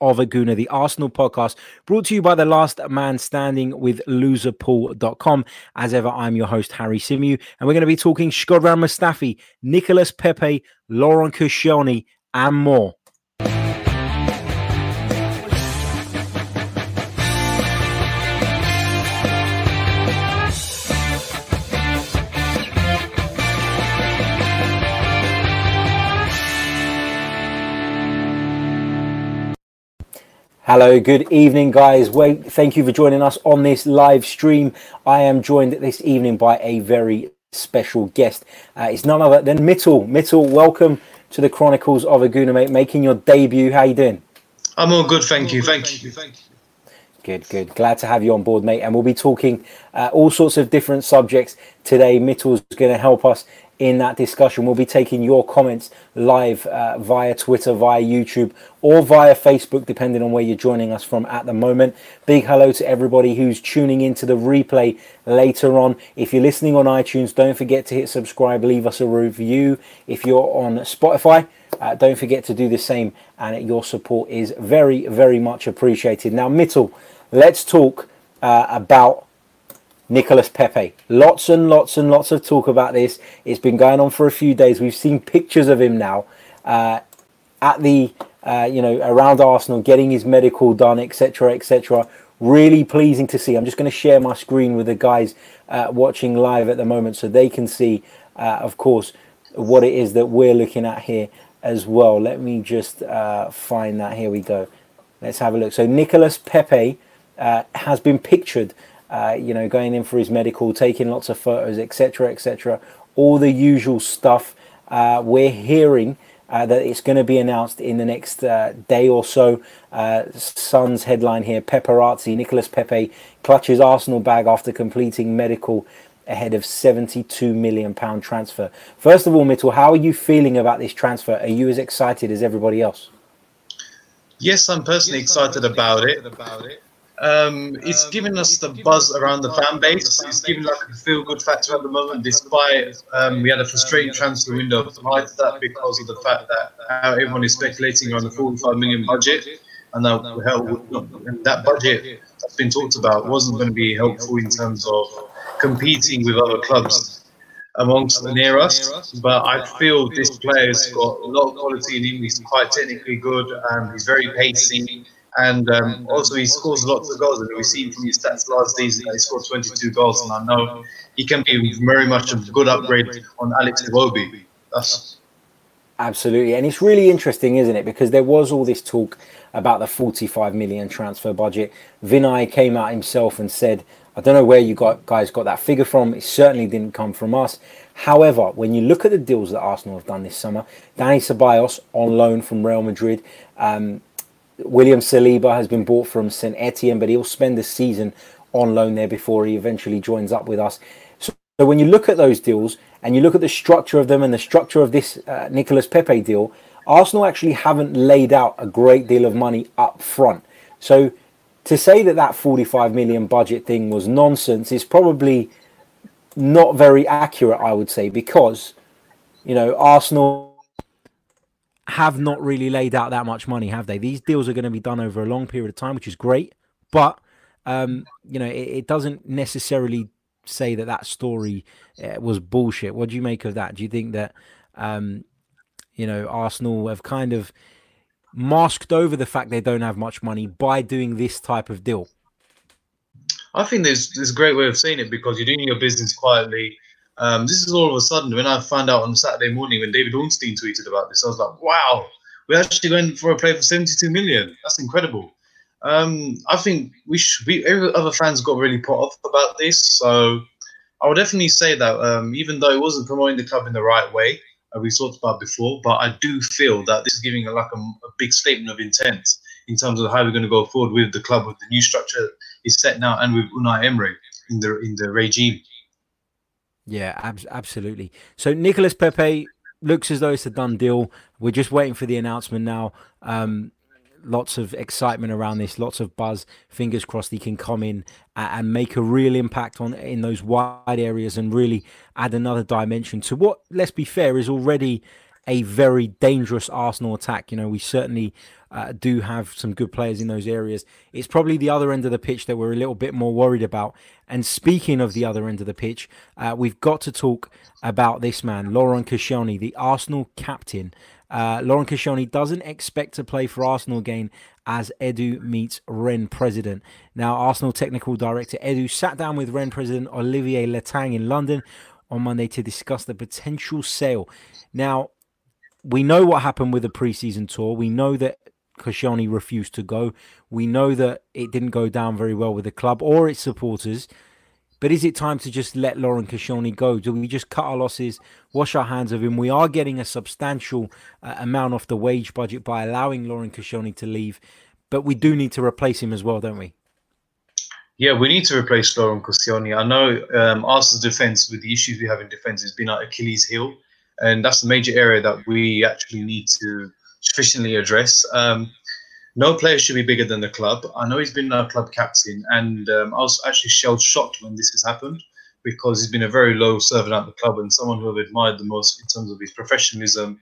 of a Gooner, the Arsenal podcast, brought to you by the last man standing with loserpool.com. As ever, I'm your host, Harry Symeou, and we're going to be talking Shkodran Mustafi, Nicolas Pepe, Laurent Koscielny, and more. Hello, good evening, guys. Wait, thank you for joining us on this live stream. I am joined this evening by a very special guest. Uh, it's none other than Mittel. Mittel, welcome to the Chronicles of a Gooner, mate, making your debut. How you doing? I'm all good, thank you. Thank you. Thank you. Good, good. Glad to have you on board, mate. And we'll be talking uh, all sorts of different subjects today. Mittel's going to help us in that discussion. We'll be taking your comments live uh, via Twitter, via YouTube, or via Facebook, depending on where you're joining us from at the moment. Big hello to everybody who's tuning into the replay later on. If you're listening on iTunes, don't forget to hit subscribe, leave us a review. If you're on Spotify, uh, don't forget to do the same, and your support is very, very much appreciated. Now, Mittel, let's talk uh, about Nicolas Pepe. Lots and lots and lots of talk about this. It's been going on for a few days. We've seen pictures of him now uh, at the, uh, you know, around Arsenal, getting his medical done, etc., etc. Really pleasing to see. I'm just going to share my screen with the guys uh, watching live at the moment so they can see, uh, of course, what it is that we're looking at here as well. Let me just uh, find that. Here we go. Let's have a look. So Nicolas Pepe uh, has been pictured uh, you know, going in for his medical, taking lots of photos, etc., etc. All the usual stuff. Uh, we're hearing uh, that it's going to be announced in the next uh, day or so. Uh, Sun's headline here: Paparazzi, Nicolas Pepe clutches Arsenal bag after completing medical ahead of 72 million pound transfer. First of all, Mittel, how are you feeling about this transfer? Are you as excited as everybody else? Yes, I'm personally yes, excited, I'm personally excited about, it. about it. Um, it's given us the buzz around the fan base. It's given like a feel good factor at the moment, despite um, we had a frustrating transfer window prior to that because of the fact that everyone is speculating on the 45 million budget. And that, that budget that's been talked about wasn't going to be helpful in terms of competing with other clubs amongst the near us. But I feel this player's got a lot of quality in him. He's quite technically good and he's very pacey and um, also he scores lots of goals. And we've seen from his stats last season he scored 22 goals, and I know he can be very much a good upgrade on Alex Iwobi. That's absolutely, and it's really interesting, isn't it? Because there was all this talk about the 45 million transfer budget. Vinai came out himself and said, "I don't know where you got guys got that figure from. It certainly didn't come from us." However, when you look at the deals that Arsenal have done this summer, Dani Ceballos on loan from Real Madrid. Um, William Saliba has been bought from St Etienne, but he'll spend the season on loan there before he eventually joins up with us. So, so when you look at those deals and you look at the structure of them and the structure of this uh, Nicolas Pepe deal, Arsenal actually haven't laid out a great deal of money up front. So to say that that 45 million budget thing was nonsense is probably not very accurate, I would say, because you know Arsenal have not really laid out that much money, have they? These deals are going to be done over a long period of time, which is great, but um, you know, it, it, doesn't necessarily say that that story uh, was bullshit. What do you make of that? Do you think that um, you know Arsenal have kind of masked over the fact they don't have much money by doing this type of deal? I think there's there's a great way of saying it because you're doing your business quietly. Um, this is all of a sudden when I found out on Saturday morning when David Ornstein tweeted about this, I was like, wow, we're actually going for a play for 72 million. That's incredible. Um, I think we should be, every other fans got really put off about this. So I would definitely say that um, even though it wasn't promoting the club in the right way, uh, we talked about before, but I do feel that this is giving a, like a, a big statement of intent in terms of how we're going to go forward with the club, with the new structure is set now, and with Unai Emery in the in the regime. Yeah, ab- absolutely. So Nicolas Pepe looks as though it's a done deal. We're just waiting for the announcement now. Um, lots of excitement around this, lots of buzz. Fingers crossed he can come in and make a real impact on in those wide areas and really add another dimension to what, let's be fair, is already a very dangerous Arsenal attack. You know, we certainly uh, do have some good players in those areas. It's probably the other end of the pitch that we're a little bit more worried about. And speaking of the other end of the pitch, uh, we've got to talk about this man, Laurent Koscielny, the Arsenal captain. Uh, Laurent Koscielny doesn't expect to play for Arsenal again as Edu meets Rennes president. Now, Arsenal technical director Edu sat down with Rennes president Olivier Letang in London on Monday to discuss the potential sale. Now, we know what happened with the preseason tour. We know that Koscielny refused to go. We know that it didn't go down very well with the club or its supporters. But is it time to just let Laurent Koscielny go? Do we just cut our losses, wash our hands of him? We are getting a substantial uh, amount off the wage budget by allowing Laurent Koscielny to leave, but we do need to replace him as well, don't we? Yeah, we need to replace Laurent Koscielny. I know um, Arsenal's defence, with the issues we have in defence, has been our Achilles heel, and that's a major area that we actually need to sufficiently address. Um, no player should be bigger than the club. I know he's been our club captain, and um, I was actually shell shocked when this has happened because he's been a very low servant at the club and someone who I've admired the most in terms of his professionalism.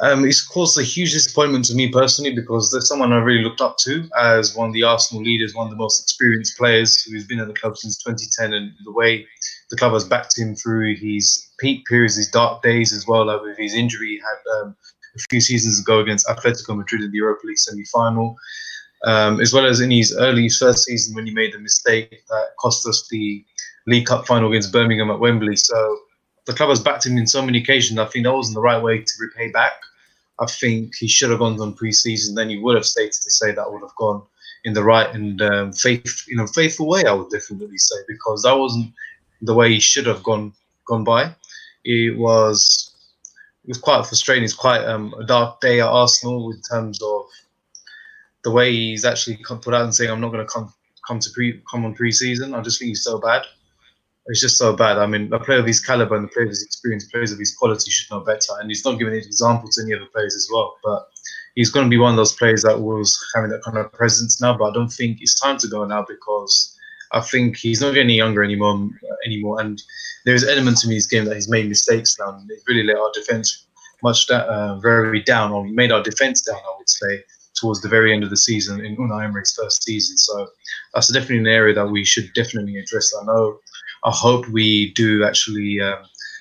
Um, it's caused a huge disappointment to me personally because there's someone I really looked up to as one of the Arsenal leaders, one of the most experienced players who's been at the club since 2010, and the way the club has backed him through his peak periods, his dark days as well. Like with his injury, he had um, a few seasons ago against Atletico Madrid in the Europa League semi-final, um, as well as in his early first season when he made the mistake that cost us the League Cup final against Birmingham at Wembley. So the club has backed him in so many occasions. I think that wasn't the right way to repay back. I think he should have gone on pre-season. Then he would have stated to say that would have gone in the right and um, faith, you know, faithful way. I would definitely say because that wasn't the way he should have gone gone by. It was it was quite frustrating. It's quite um, a dark day at Arsenal in terms of the way he's actually put out and saying, "I'm not going to come come to pre come on pre-season." I just think he's so bad. It's just so bad. I mean, a player of his caliber and the player of his experience, players of his quality should know better. And he's not giving an example to any other players as well. But he's going to be one of those players that was having that kind of presence now. But I don't think it's time to go now because I think he's not getting younger anymore. Anymore, and there's elements in his game that he's made mistakes now, and it really let our defense much da- uh, very down, or made our defense down, I would say, towards the very end of the season in Unai Emery's first season. So that's definitely an area that we should definitely address. I know, I hope we do actually um,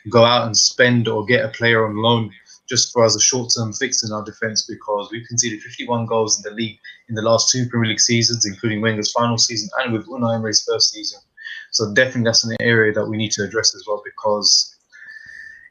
go out and spend or get a player on loan just for us a short-term fix in our defence because we've conceded 51 goals in the league in the last two Premier League seasons, including Wenger's final season and with Unai Emery's first season. So definitely that's an area that we need to address as well because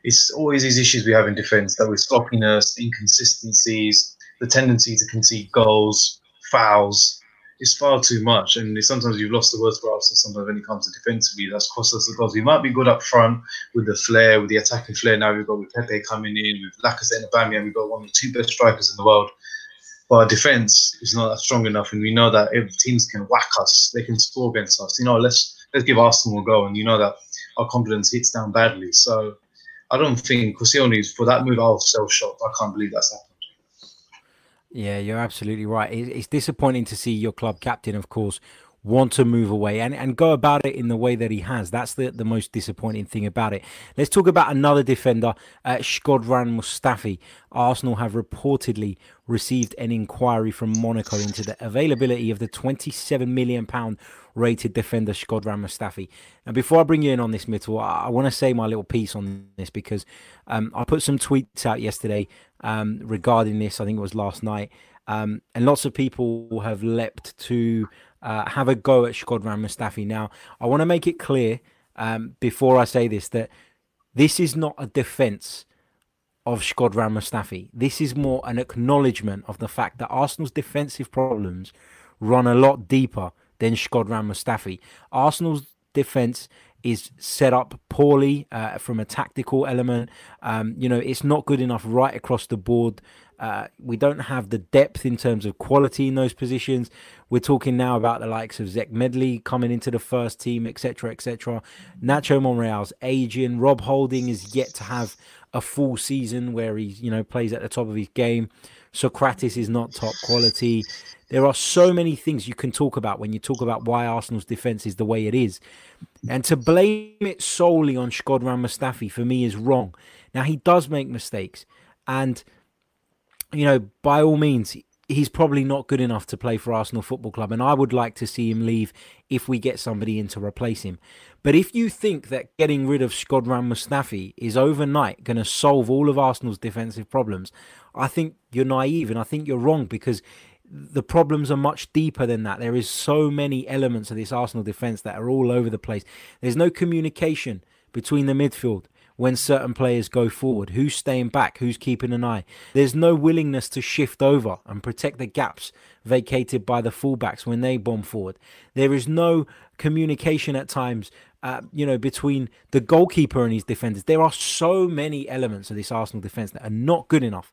it's always these issues we have in defence that with sloppiness, inconsistencies, the tendency to concede goals, fouls. It's far too much, and sometimes you've lost the words for us. Sometimes when it comes to defensively, that's cost us the goals. We might be good up front with the flair, with the attacking flair. Now we've got with Pepe coming in, with Lacazette and Aubameyang. We've got one of the two best strikers in the world. But our defense is not that strong enough, and we know that if teams can whack us, they can score against us. You know, let's let's give Arsenal a go. And you know that our confidence hits down badly. So I don't think Koscielny for that move. I'll sell shop. I can't believe that's happened. Yeah, you're absolutely right. It's disappointing to see your club captain, of course, want to move away and, and go about it in the way that he has. That's the, the most disappointing thing about it. Let's talk about another defender, uh, Shkodran Mustafi. Arsenal have reportedly received an inquiry from Monaco into the availability of the 27 million pound rated defender Shkodran Mustafi. And before I bring you in on this, Mittel, I, I want to say my little piece on this because um, I put some tweets out yesterday um, regarding this. I think it was last night. Um, and lots of people have leapt to uh, have a go at Shkodran Mustafi. Now, I want to make it clear um, before I say this that this is not a defence of Shkodran Mustafi. This is more an acknowledgement of the fact that Arsenal's defensive problems run a lot deeper than Shkodran Mustafi. Arsenal's defence is set up poorly uh, from a tactical element. Um, you know, it's not good enough right across the board. Uh, we don't have the depth in terms of quality in those positions. We're talking now about the likes of Zech Medley coming into the first team, etc., etc. Nacho Monreal's aging. Rob Holding is yet to have a full season where he, you know, plays at the top of his game. Sokratis is not top quality. There are so many things you can talk about when you talk about why Arsenal's defense is the way it is. And to blame it solely on Shkodran Mustafi for me is wrong. Now he does make mistakes, and you know, by all means, he's probably not good enough to play for Arsenal Football Club, and I would like to see him leave if we get somebody in to replace him. But if you think that getting rid of Shkodran Mustafi is overnight going to solve all of Arsenal's defensive problems, I think you're naive and I think you're wrong because the problems are much deeper than that. There is so many elements of this Arsenal defence that are all over the place. There's no communication between the midfield when certain players go forward. Who's staying back? Who's keeping an eye? There's no willingness to shift over and protect the gaps vacated by the fullbacks when they bomb forward. There is no communication at times, uh, you know, between the goalkeeper and his defenders. There are so many elements of this Arsenal defence that are not good enough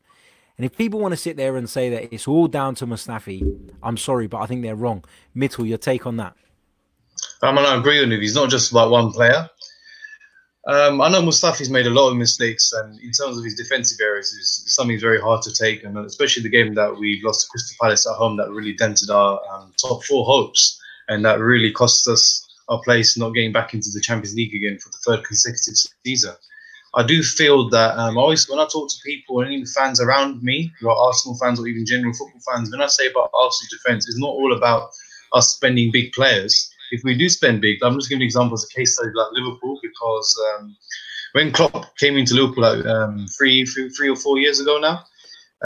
and if people want to sit there and say that it's all down to Mustafi, I'm sorry, but I think they're wrong. Mittel, your take on that? Um, I agree with you. He's not just about one player. Um, I know Mustafi's made a lot of mistakes, and in terms of his defensive areas, it's something very hard to take, and especially the game that we lost to Crystal Palace at home, that really dented our um, top four hopes, and that really cost us our place not getting back into the Champions League again for the third consecutive season. I do feel that um, always when I talk to people and even fans around me who are Arsenal fans or even general football fans, when I say about Arsenal defence, it's not all about us spending big players. If we do spend big, I'm just giving examples of case study like Liverpool because um, when Klopp came into Liverpool like um, three, three, three or four years ago now,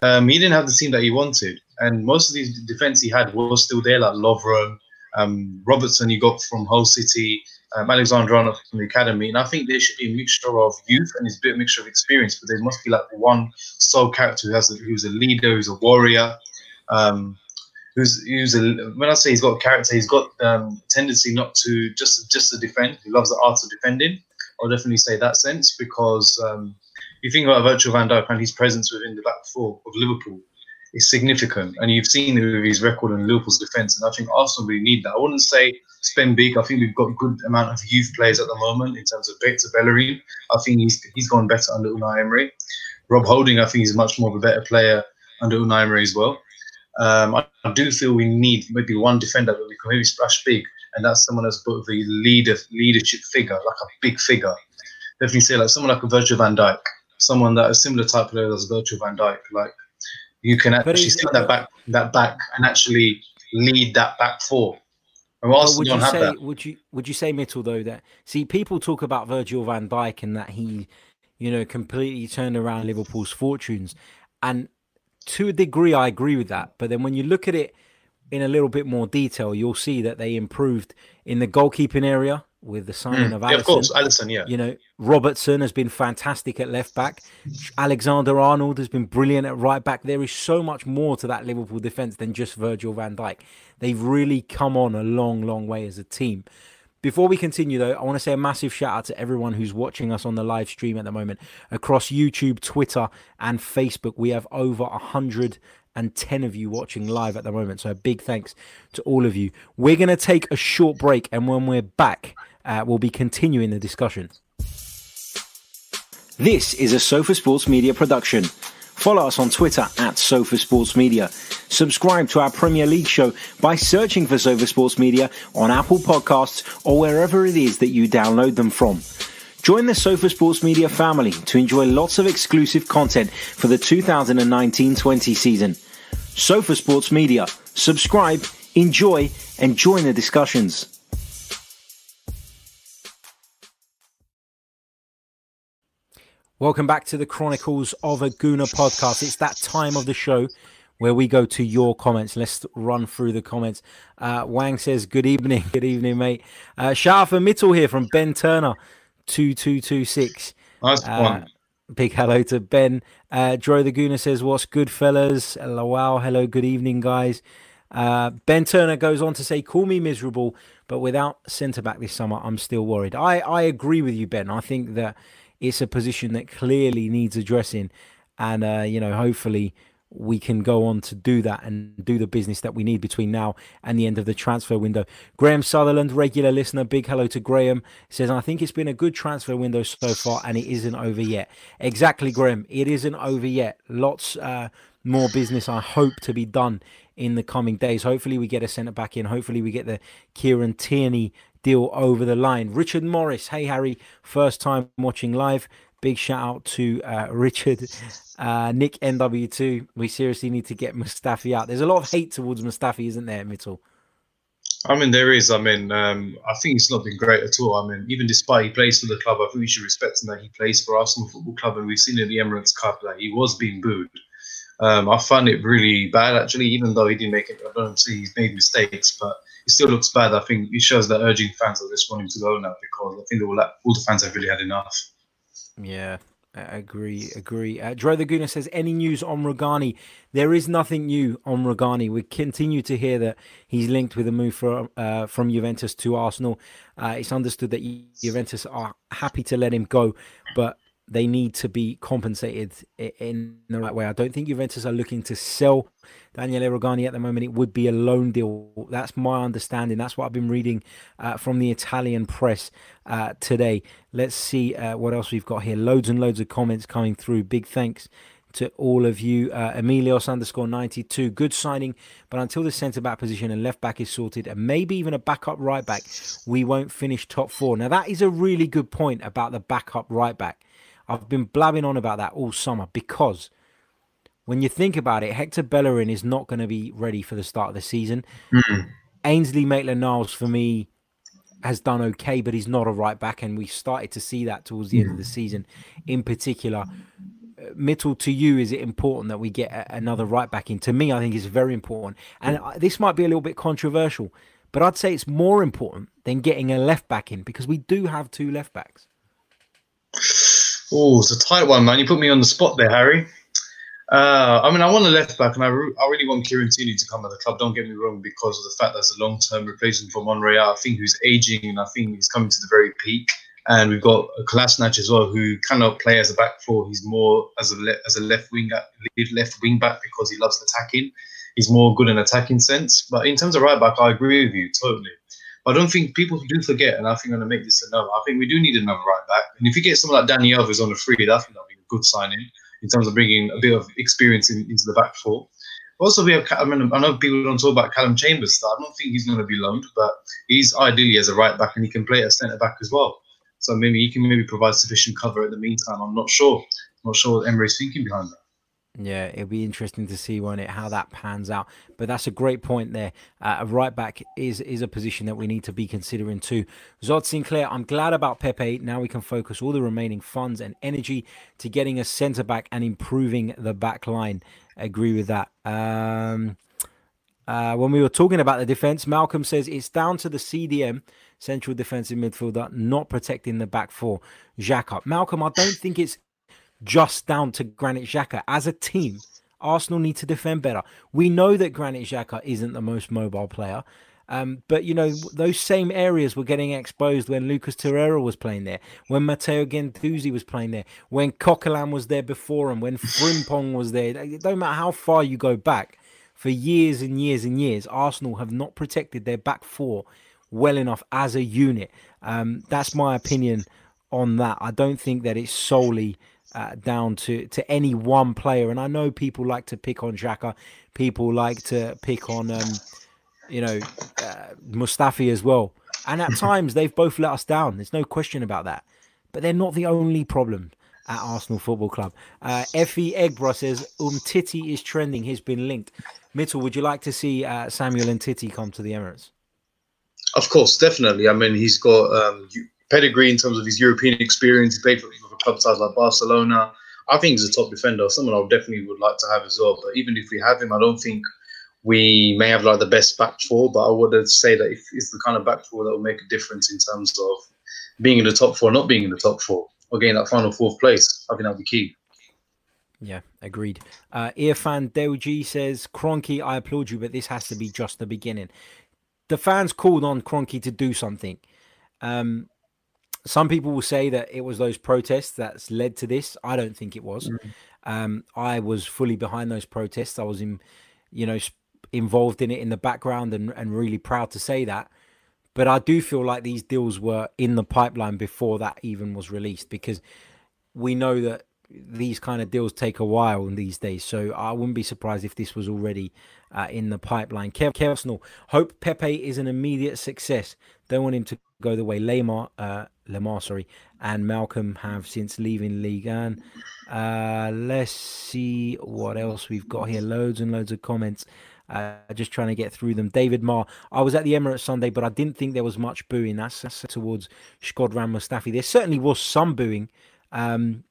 um, he didn't have the team that he wanted, and most of the defence he had was still there, like Lovren, um, Robertson he got from Hull City, um, Alexander Arnold from the academy, and I think there should be a mixture of youth and a bit of mixture of experience. But there must be like one sole character who has a, who's a leader, who's a warrior, um, who's who's a. When I say he's got character, he's got um, tendency not to just just to defend. He loves the art of defending. I'll definitely say that sense because um, you think about Virgil van Dijk and his presence within the back four of Liverpool is significant, and you've seen his record in Liverpool's defence, and I think Arsenal really need that. I wouldn't say spend big. I think we've got a good amount of youth players at the moment in terms of Victor Bellerin. I think he's he's gone better under Unai Emery. Rob Holding, I think he's much more of a better player under Unai Emery as well. Um, I, I, do feel we need maybe one defender that we can maybe splash big, and that's someone that's both a the leader leadership figure, like a big figure. Definitely say like someone like a Virgil van Dijk, someone that a similar type of player as Virgil van Dijk, like you can actually sit that back that back and actually lead that back four And well, would you say that. would you would you say Mittel though that see people talk about Virgil van Dijk and that he you know completely turned around Liverpool's fortunes and to a degree I agree with that but then when you look at it in a little bit more detail you'll see that they improved in the goalkeeping area with the signing mm, of Alisson. Yeah, of course, Alisson, yeah. You know, Robertson has been fantastic at left back. Alexander Arnold has been brilliant at right back. There is so much more to that Liverpool defence than just Virgil van Dijk. They've really come on a long, long way as a team. Before we continue, though, I want to say a massive shout out to everyone who's watching us on the live stream at the moment across YouTube, Twitter, and Facebook. We have over 110 of you watching live at the moment. So a big thanks to all of you. We're going to take a short break, and when we're back, uh, we'll be continuing the discussion. This is a Sofa Sports Media production. Follow us on Twitter at Sofa Sports Media. Subscribe to our Premier League show by searching for Sofa Sports Media on Apple Podcasts or wherever it is that you download them from. Join the Sofa Sports Media family to enjoy lots of exclusive content for the 2019-20 season. Sofa Sports Media. Subscribe, enjoy, and join the discussions. Welcome back to the Chronicles of a Gooner podcast. It's that time of the show where we go to your comments. Let's run through the comments. Uh, Wang says, Good evening. Good evening, mate. Uh, shout out for Mittel here from Ben Turner, 2226. Nice uh, one. Big hello to Ben. Uh, Dro the Gooner says, What's good, fellas? Hello, wow. Hello, good evening, guys. Uh, ben Turner goes on to say, Call me miserable, but without centre back this summer, I'm still worried. I, I agree with you, Ben. I think that it's a position that clearly needs addressing, and uh, you know, hopefully we can go on to do that and do the business that we need between now and the end of the transfer window. Graham Sutherland, regular listener, big hello to Graham, says, I think it's been a good transfer window so far and it isn't over yet. Exactly, Graham. It isn't over yet. Lots uh, more business, I hope, to be done in the coming days. Hopefully, we get a centre back in. Hopefully, we get the Kieran Tierney deal over the line. Richard Morris, hey Harry, first time watching live. Big shout out to uh, Richard, uh, Nick NW2. We seriously need to get Mustafi out. There's a lot of hate towards Mustafi, isn't there, Mitchell? I mean, there is. I mean, um, I think it's not been great at all. I mean, even despite he plays for the club, I think we should respect him that he plays for Arsenal Football Club, and we've seen in the Emirates Cup that he was being booed. Um, I find it really bad, actually, even though he didn't make it. I don't see he's made mistakes, but it still looks bad. I think it shows that urging fans are just wanting to go now because I think all, all the fans have really had enough. Yeah, I agree, agree. Uh, Dro the Gooner says, any news on Rugani? There is nothing new on Rugani. We continue to hear that he's linked with a move from uh, from Juventus to Arsenal. Uh, it's understood that Juventus are happy to let him go, but they need to be compensated in the right way. I don't think Juventus are looking to sell Daniele Rugani at the moment. It would be a loan deal. That's my understanding. That's what I've been reading uh, from the Italian press uh, today. Let's see uh, what else we've got here. Loads and loads of comments coming through. Big thanks to all of you. Uh, Emilios underscore 92. Good signing, but until the centre back position and left back is sorted, and maybe even a backup right back, we won't finish top four. Now, that is a really good point about the backup right back I've been blabbing on about that all summer because when you think about it, Hector Bellerin is not going to be ready for the start of the season. Mm. Ainsley Maitland Niles, for me, has done okay, but he's not a right back, and we started to see that towards the mm. end of the season. In particular, uh, Mitchell, to you, is it important that we get a, another right back in? To me, I think it's very important, and this might be a little bit controversial, but I'd say it's more important than getting a left back in because we do have two left backs. Oh, it's a tight one, man. You put me on the spot there, Harry. Uh, I mean, I want a left back, and I, re- I really want Kieran Tierney to come to the club. Don't get me wrong, because of the fact that's a long term replacement for Monreal. I think he's aging, and I think he's coming to the very peak. And we've got Kolasinac as well, who cannot play as a back four. He's more as a le- as a left wing left wing back because he loves attacking. He's more good in attacking sense. But in terms of right back, I agree with you totally. I don't think people do forget, and I think I'm going to make this another. I think we do need another right back. And if you get someone like Dani Alves on the free, that would be a good signing in terms of bringing a bit of experience in, into the back four. Also, we have. I mean, I know people don't talk about Calum Chambers. So I don't think he's going to be loaned, but he's ideally as a right back, and he can play at centre back as well. So maybe he can maybe provide sufficient cover at the meantime. I'm not sure. I'm not sure what Emery's thinking behind that. Yeah, it'll be interesting to see when it how that pans out. But that's a great point there. Uh, a right back is is a position that we need to be considering too. Zod Sinclair, I'm glad about Pepe. Now we can focus all the remaining funds and energy to getting a centre back and improving the back line. Agree with that. Um, uh, when we were talking about the defense, Malcolm says it's down to the CDM, central defensive midfielder, not protecting the back four. Xhaka. Malcolm, I don't think it's just down to Granit Xhaka. As a team, Arsenal need to defend better. We know that Granit Xhaka isn't the most mobile player. Um, but you know those same areas were getting exposed when Lucas Torreira was playing there, when Matteo Guendouzi was playing there, when Coquelin was there before him, when Frimpong was there. It don't matter how far you go back, for years and years and years, Arsenal have not protected their back four well enough as a unit. Um, that's my opinion on that. I don't think that it's solely uh, down to to any one player. And I know people like to pick on Xhaka, people like to pick on um, you know uh, Mustafi as well. And at times they've both let us down. There's no question about that. But they're not the only problem at Arsenal Football Club. Uh, Effie Egbra says Umtiti is trending. He's been linked. Mitchell, would you like to see uh, Samuel Umtiti come to the Emirates? Of course, definitely. I mean, he's got um, pedigree in terms of his European experience. He played for club sides like Barcelona. I think he's a top defender, someone I definitely would like to have as well. But even if we have him, I don't think we may have like the best back four. But I would say that if it's the kind of back four that will make a difference in terms of being in the top four, not being in the top four, or getting that final fourth place, I think that'll be key. Yeah, agreed. Uh, Irfan says, Kroenke, I applaud you, but this has to be just the beginning. The fans called on Kroenke to do something. Um, some people will say that it was those protests that's led to this. I don't think it was. Mm. Um, I was fully behind those protests. I was in, you know, involved in it in the background and, and really proud to say that. But I do feel like these deals were in the pipeline before that even was released because we know that these kind of deals take a while in these days. So I wouldn't be surprised if this was already uh, in the pipeline. Kev, Kev Arsenal, hope Pepe is an immediate success. Don't want him to go the way Lamar, uh, Lamar, sorry, and Malcolm have since leaving League One. Uh, let's see what else we've got here. Loads and loads of comments. Uh, just trying to get through them. David Marr, I was at the Emirates Sunday, but I didn't think there was much booing. That's, that's towards Shkodran Mustafi. There certainly was some booing. Um,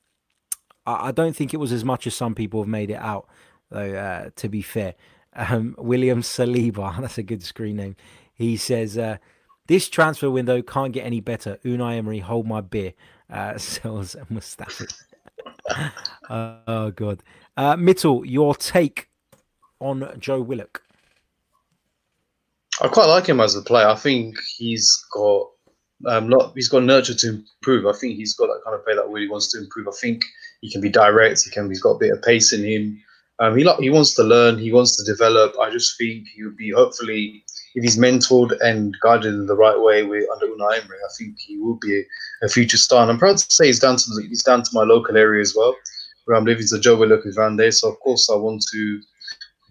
I, I, don't think it was as much as some people have made it out, though, uh, to be fair. Um, William Saliba, that's a good screen name. He says, uh, This transfer window can't get any better. Unai Emery, hold my beer. Uh, sells Mustafi. oh, God. Uh, Mittel, your take on Joe Willock? I quite like him as a player. I think he's got um, lot, he's got nurture to improve. I think he's got that kind of player that really wants to improve. I think he can be direct. He can. He's got a bit of pace in him. Um, he he wants to learn. He wants to develop. I just think he would be hopefully if he's mentored and guided in the right way with under Unai Emery. I think he will be a, a future star. And I'm proud to say he's down to he's down to my local area as well, where I'm living. So Joe is around there. So of course I want to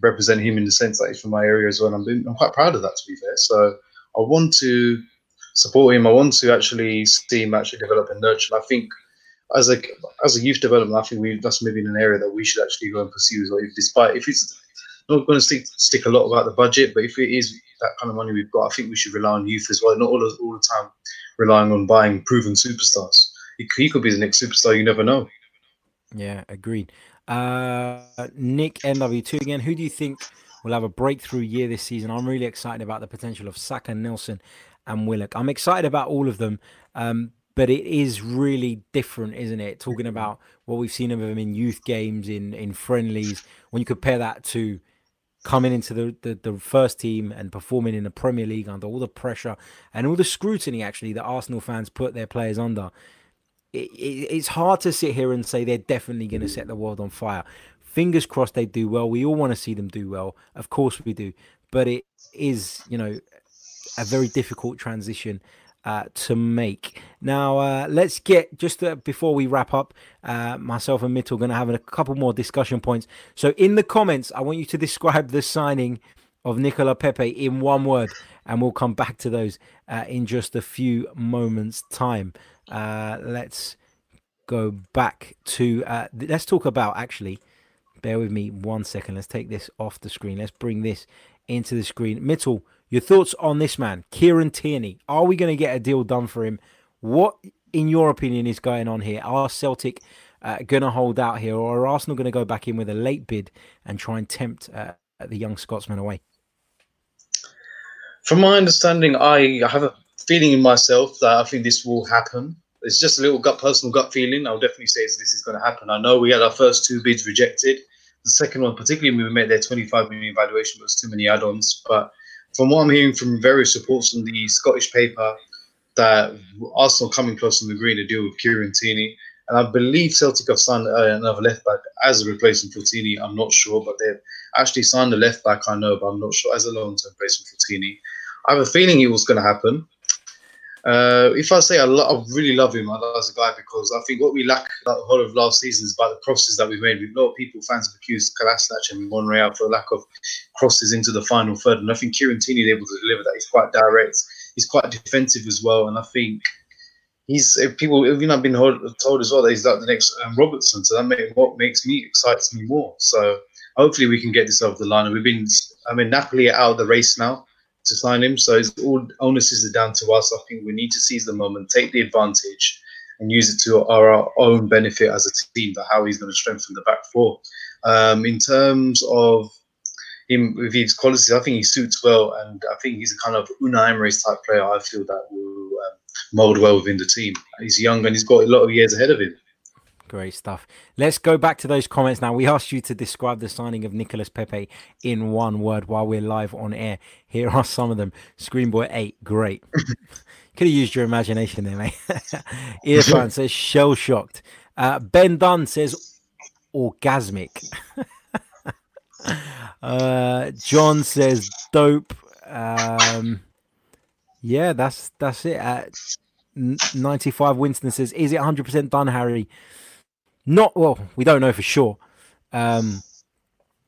represent him in the sense that he's from my area as well. I'm, I'm quite proud of that, to be fair. So I want to support him. I want to actually see him actually develop and nurture. And I think as a as a youth development, I think we that's maybe an area that we should actually go and pursue well. If, despite if it's not going to stick stick a lot about the budget, but if it is that kind of money we've got, I think we should rely on youth as well. Not all, all the time relying on buying proven superstars. He, he could be the next superstar. You never know. Yeah, agreed. Uh, Nick NW2 again. Who do you think will have a breakthrough year this season? I'm really excited about the potential of Saka, Nelson, and Willock. I'm excited about all of them, um, but it is really different, isn't it? Talking about what we've seen of them in youth games, in in friendlies. When you compare that to coming into the, the, the first team and performing in the Premier League under all the pressure and all the scrutiny actually that Arsenal fans put their players under it, it, it's hard to sit here and say they're definitely going to set the world on fire. Fingers crossed they do well. We all want to see them do well. Of course we do. But it is, you know, a very difficult transition uh, to make. Now, uh, let's get just uh, before we wrap up, uh, myself and Mittel are going to have a couple more discussion points. So, in the comments, I want you to describe the signing of Nicolas Pepe in one word, and we'll come back to those uh, in just a few moments' time. Uh, let's go back to uh, let's talk about actually. Bear with me one second. Let's take this off the screen. Let's bring this into the screen. Mittel, your thoughts on this man, Kieran Tierney? Are we going to get a deal done for him? What, in your opinion, is going on here? Are Celtic uh, going to hold out here, or are Arsenal going to go back in with a late bid and try and tempt uh, the young Scotsman away? From my understanding, I have a feeling in myself that I think this will happen. It's just a little gut, personal gut feeling. I'll definitely say this is going to happen. I know we had our first two bids rejected. The second one, particularly when we made their 25 million valuation, was too many add-ons. But from what I'm hearing from various reports from the Scottish paper, that Arsenal coming close on agreeing to deal with Tierney. And I believe Celtic have signed uh, another left back as a replacement for Tini. I'm not sure, but they've actually signed a left back, I know, but I'm not sure as a long term replacement for Tini. I have a feeling it was going to happen. Uh, if I say I, lo- I really love him as a guy because I think what we lack the whole of last season is about the crosses that we've made. We've of people, fans have accused Kolasinac and Monreal for lack of crosses into the final third. And I think Kieran Tierney is able to deliver that. He's quite direct. He's quite defensive as well. And I think he's people you know I've been told as well that he's like the next um, Robertson. So that makes what makes me excites me more. So hopefully we can get this over the line. And we've been I mean Napoli are out of the race now to sign him. So all onus is down to us. I think we need to seize the moment, take the advantage, and use it to our, our own benefit as a team. But how he's going to strengthen the back four. Um, in terms of him with his qualities, I think he suits well, and I think he's a kind of Unai Emery's type player. I feel that will um, mold well within the team. He's young and he's got a lot of years ahead of him. Great stuff. Let's go back to those comments now. We asked you to describe the signing of Nicolas Pepe in one word while we're live on air. Here are some of them. Screenboy 8, great. Could have used your imagination there, mate. Irfan says shell shocked. Uh, ben Dunn says orgasmic. uh, John says dope. Um, yeah, that's that's it. At 95 Winston says, is it 100% done, Harry? Not well, we don't know for sure um,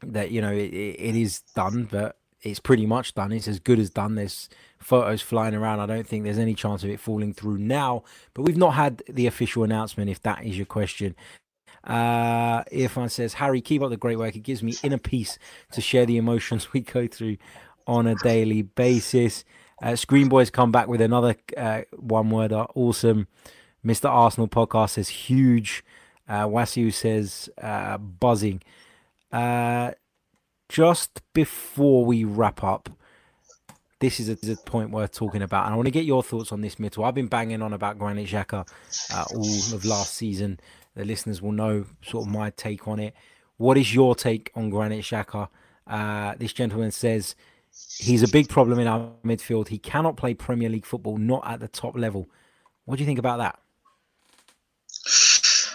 that you know it, it is done, but it's pretty much done. It's as good as done. There's photos flying around. I don't think there's any chance of it falling through now, but we've not had the official announcement. If that is your question, uh, Irfan says, Harry, keep up the great work. It gives me inner peace to share the emotions we go through on a daily basis. Uh, Screen Boys come back with another uh, one word. Awesome. Mr. Arsenal podcast says huge. Uh, Wasiu says uh, buzzing. Uh, just before we wrap up, this is a, a, point worth talking about. And I want to get your thoughts on this, Mitchell. I've been banging on about Granit Xhaka uh, all of last season. The listeners will know sort of my take on it. What is your take on Granit Xhaka? Uh, this gentleman says he's a big problem in our midfield. He cannot play Premier League football, not at the top level. What do you think about that?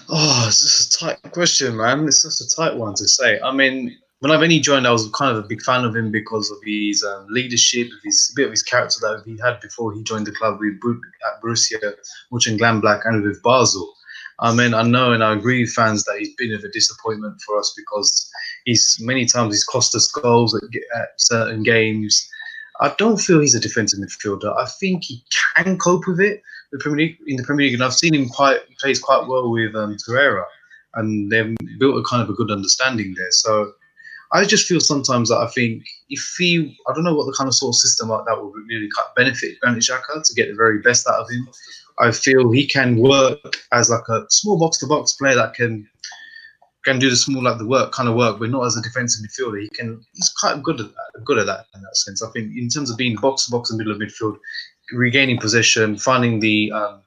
Oh, it's just a tight question, man. It's just a tight one to say. I mean, when I've only joined, I was kind of a big fan of him because of his um, leadership, his a bit of his character that he had before he joined the club with at Borussia Mönchengladbach and with Basel. I mean, I know and I agree with fans that he's been of a disappointment for us because he's many times he's cost us goals at, at certain games. I don't feel he's a defensive midfielder. I think he can cope with it the Premier League, in the Premier League, and I've seen him quite plays quite well with um, Torreira, and they've built a kind of a good understanding there. So I just feel sometimes that I think if he, I don't know what the kind of sort of system like that would really benefit Granit Xhaka to get the very best out of him. I feel he can work as like a small box to box player that can can do the small like the work kind of work, but not as a defensive midfielder. He can he's quite good at that, good at that in that sense. I think in terms of being box to box in the middle of midfield, regaining possession, finding the um,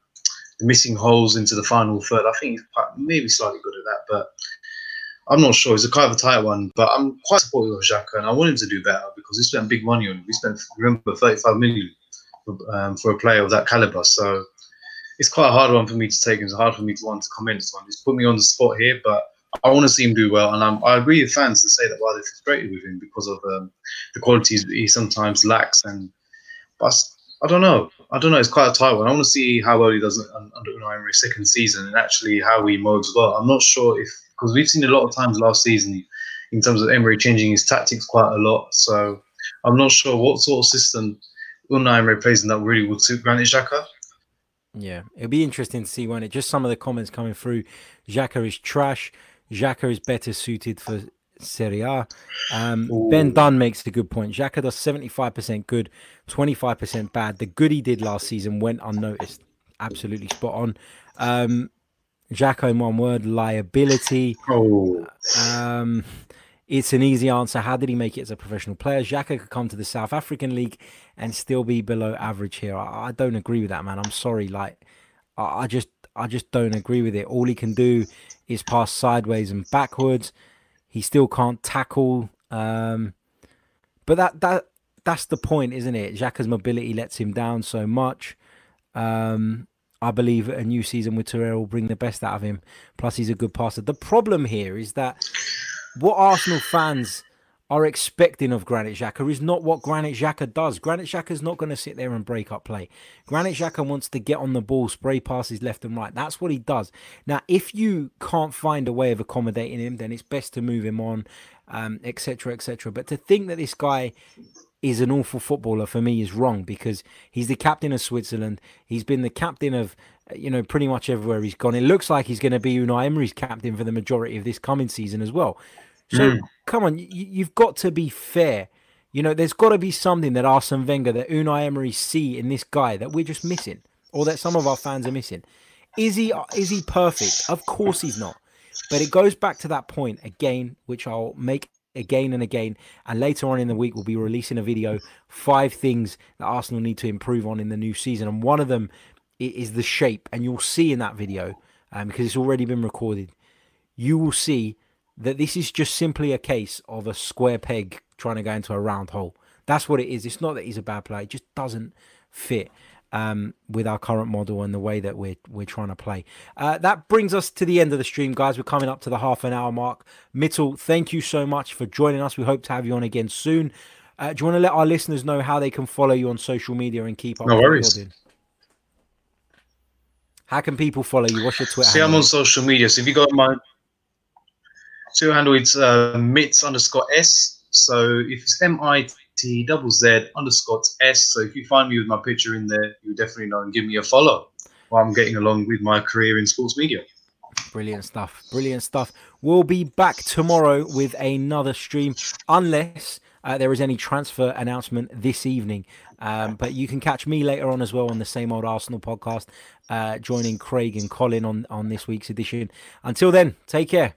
the missing holes into the final third. I think he's quite, maybe slightly good at that, but I'm not sure. It's a kind of a tight one, but I'm quite supportive of Xhaka, and I want him to do better because he spent big money on him. We spent remember 35 million for, um, for a player of that caliber, so it's quite a hard one for me to take. It's hard for me to want to comment on. It's put me on the spot here, but I want to see him do well, and I'm, i agree with fans to say that while they're frustrated with him because of um, the qualities he sometimes lacks, and but I don't know. I don't know. It's quite a tight one. I want to see how well he does under Unai Emery's second season, and actually how he modes well. I'm not sure if because we've seen a lot of times last season in terms of Emery changing his tactics quite a lot. So I'm not sure what sort of system Unai Emery plays in that really would suit Granit Xhaka. Yeah, it'll be interesting to see when it. Just some of the comments coming through. Xhaka is trash. Xhaka is better suited for Serie A. Um, ben Dunn makes a good point. Xhaka does 75% good, 25% bad. The good he did last season went unnoticed. Absolutely spot on. Um, Xhaka, in one word, liability. Oh. Um, it's an easy answer. How did he make it as a professional player? Xhaka could come to the South African League and still be below average here. I, I don't agree with that, man. I'm sorry. Like, I, I just, I just don't agree with it. All he can do is pass sideways and backwards. He still can't tackle. Um, but that that that's the point, isn't it? Xhaka's mobility lets him down so much. Um, I believe a new season with Torreira will bring the best out of him. Plus, he's a good passer. The problem here is that what Arsenal fans are expecting of Granit Xhaka is not what Granit Xhaka does. Granit Xhaka is not going to sit there and break up play. Granit Xhaka wants to get on the ball, spray passes left and right. That's what he does. Now, if you can't find a way of accommodating him, then it's best to move him on, etc., um, etc. Et but to think that this guy is an awful footballer for me is wrong because he's the captain of Switzerland. He's been the captain of you know pretty much everywhere he's gone. It looks like he's going to be Unai Emery's captain for the majority of this coming season as well. So mm. come on, you, have got to be fair. You know, there's got to be something that Arsene Wenger, that Unai Emery see in this guy that we're just missing, or that some of our fans are missing. Is he is he perfect? Of course he's not. But it goes back to that point again, which I'll make again and again. And later on in the week, we'll be releasing a video five things that Arsenal need to improve on in the new season. And one of them is the shape. And you'll see in that video, um, because it's already been recorded, you will see that this is just simply a case of a square peg trying to go into a round hole. That's what it is. It's not that he's a bad player; it just doesn't fit um, with our current model and the way that we're we're trying to play. Uh, that brings us to the end of the stream, guys. We're coming up to the half an hour mark. Mitchell, thank you so much for joining us. We hope to have you on again soon. Uh, do you want to let our listeners know how they can follow you on social media and keep up? No worries. How can people follow you? What's your Twitter? See, handle? I'm on social media. So if you go on my Twitter handle, it's uh, mitz underscore s. So if it's M I T double Z underscore S. So if you find me with my picture in there, you definitely know and give me a follow while I'm getting along with my career in sports media. Brilliant stuff. Brilliant stuff. We'll be back tomorrow with another stream, unless uh, there is any transfer announcement this evening. Um, but you can catch me later on as well on the same old Arsenal podcast, uh, joining Craig and Colin on, on this week's edition. Until then, take care.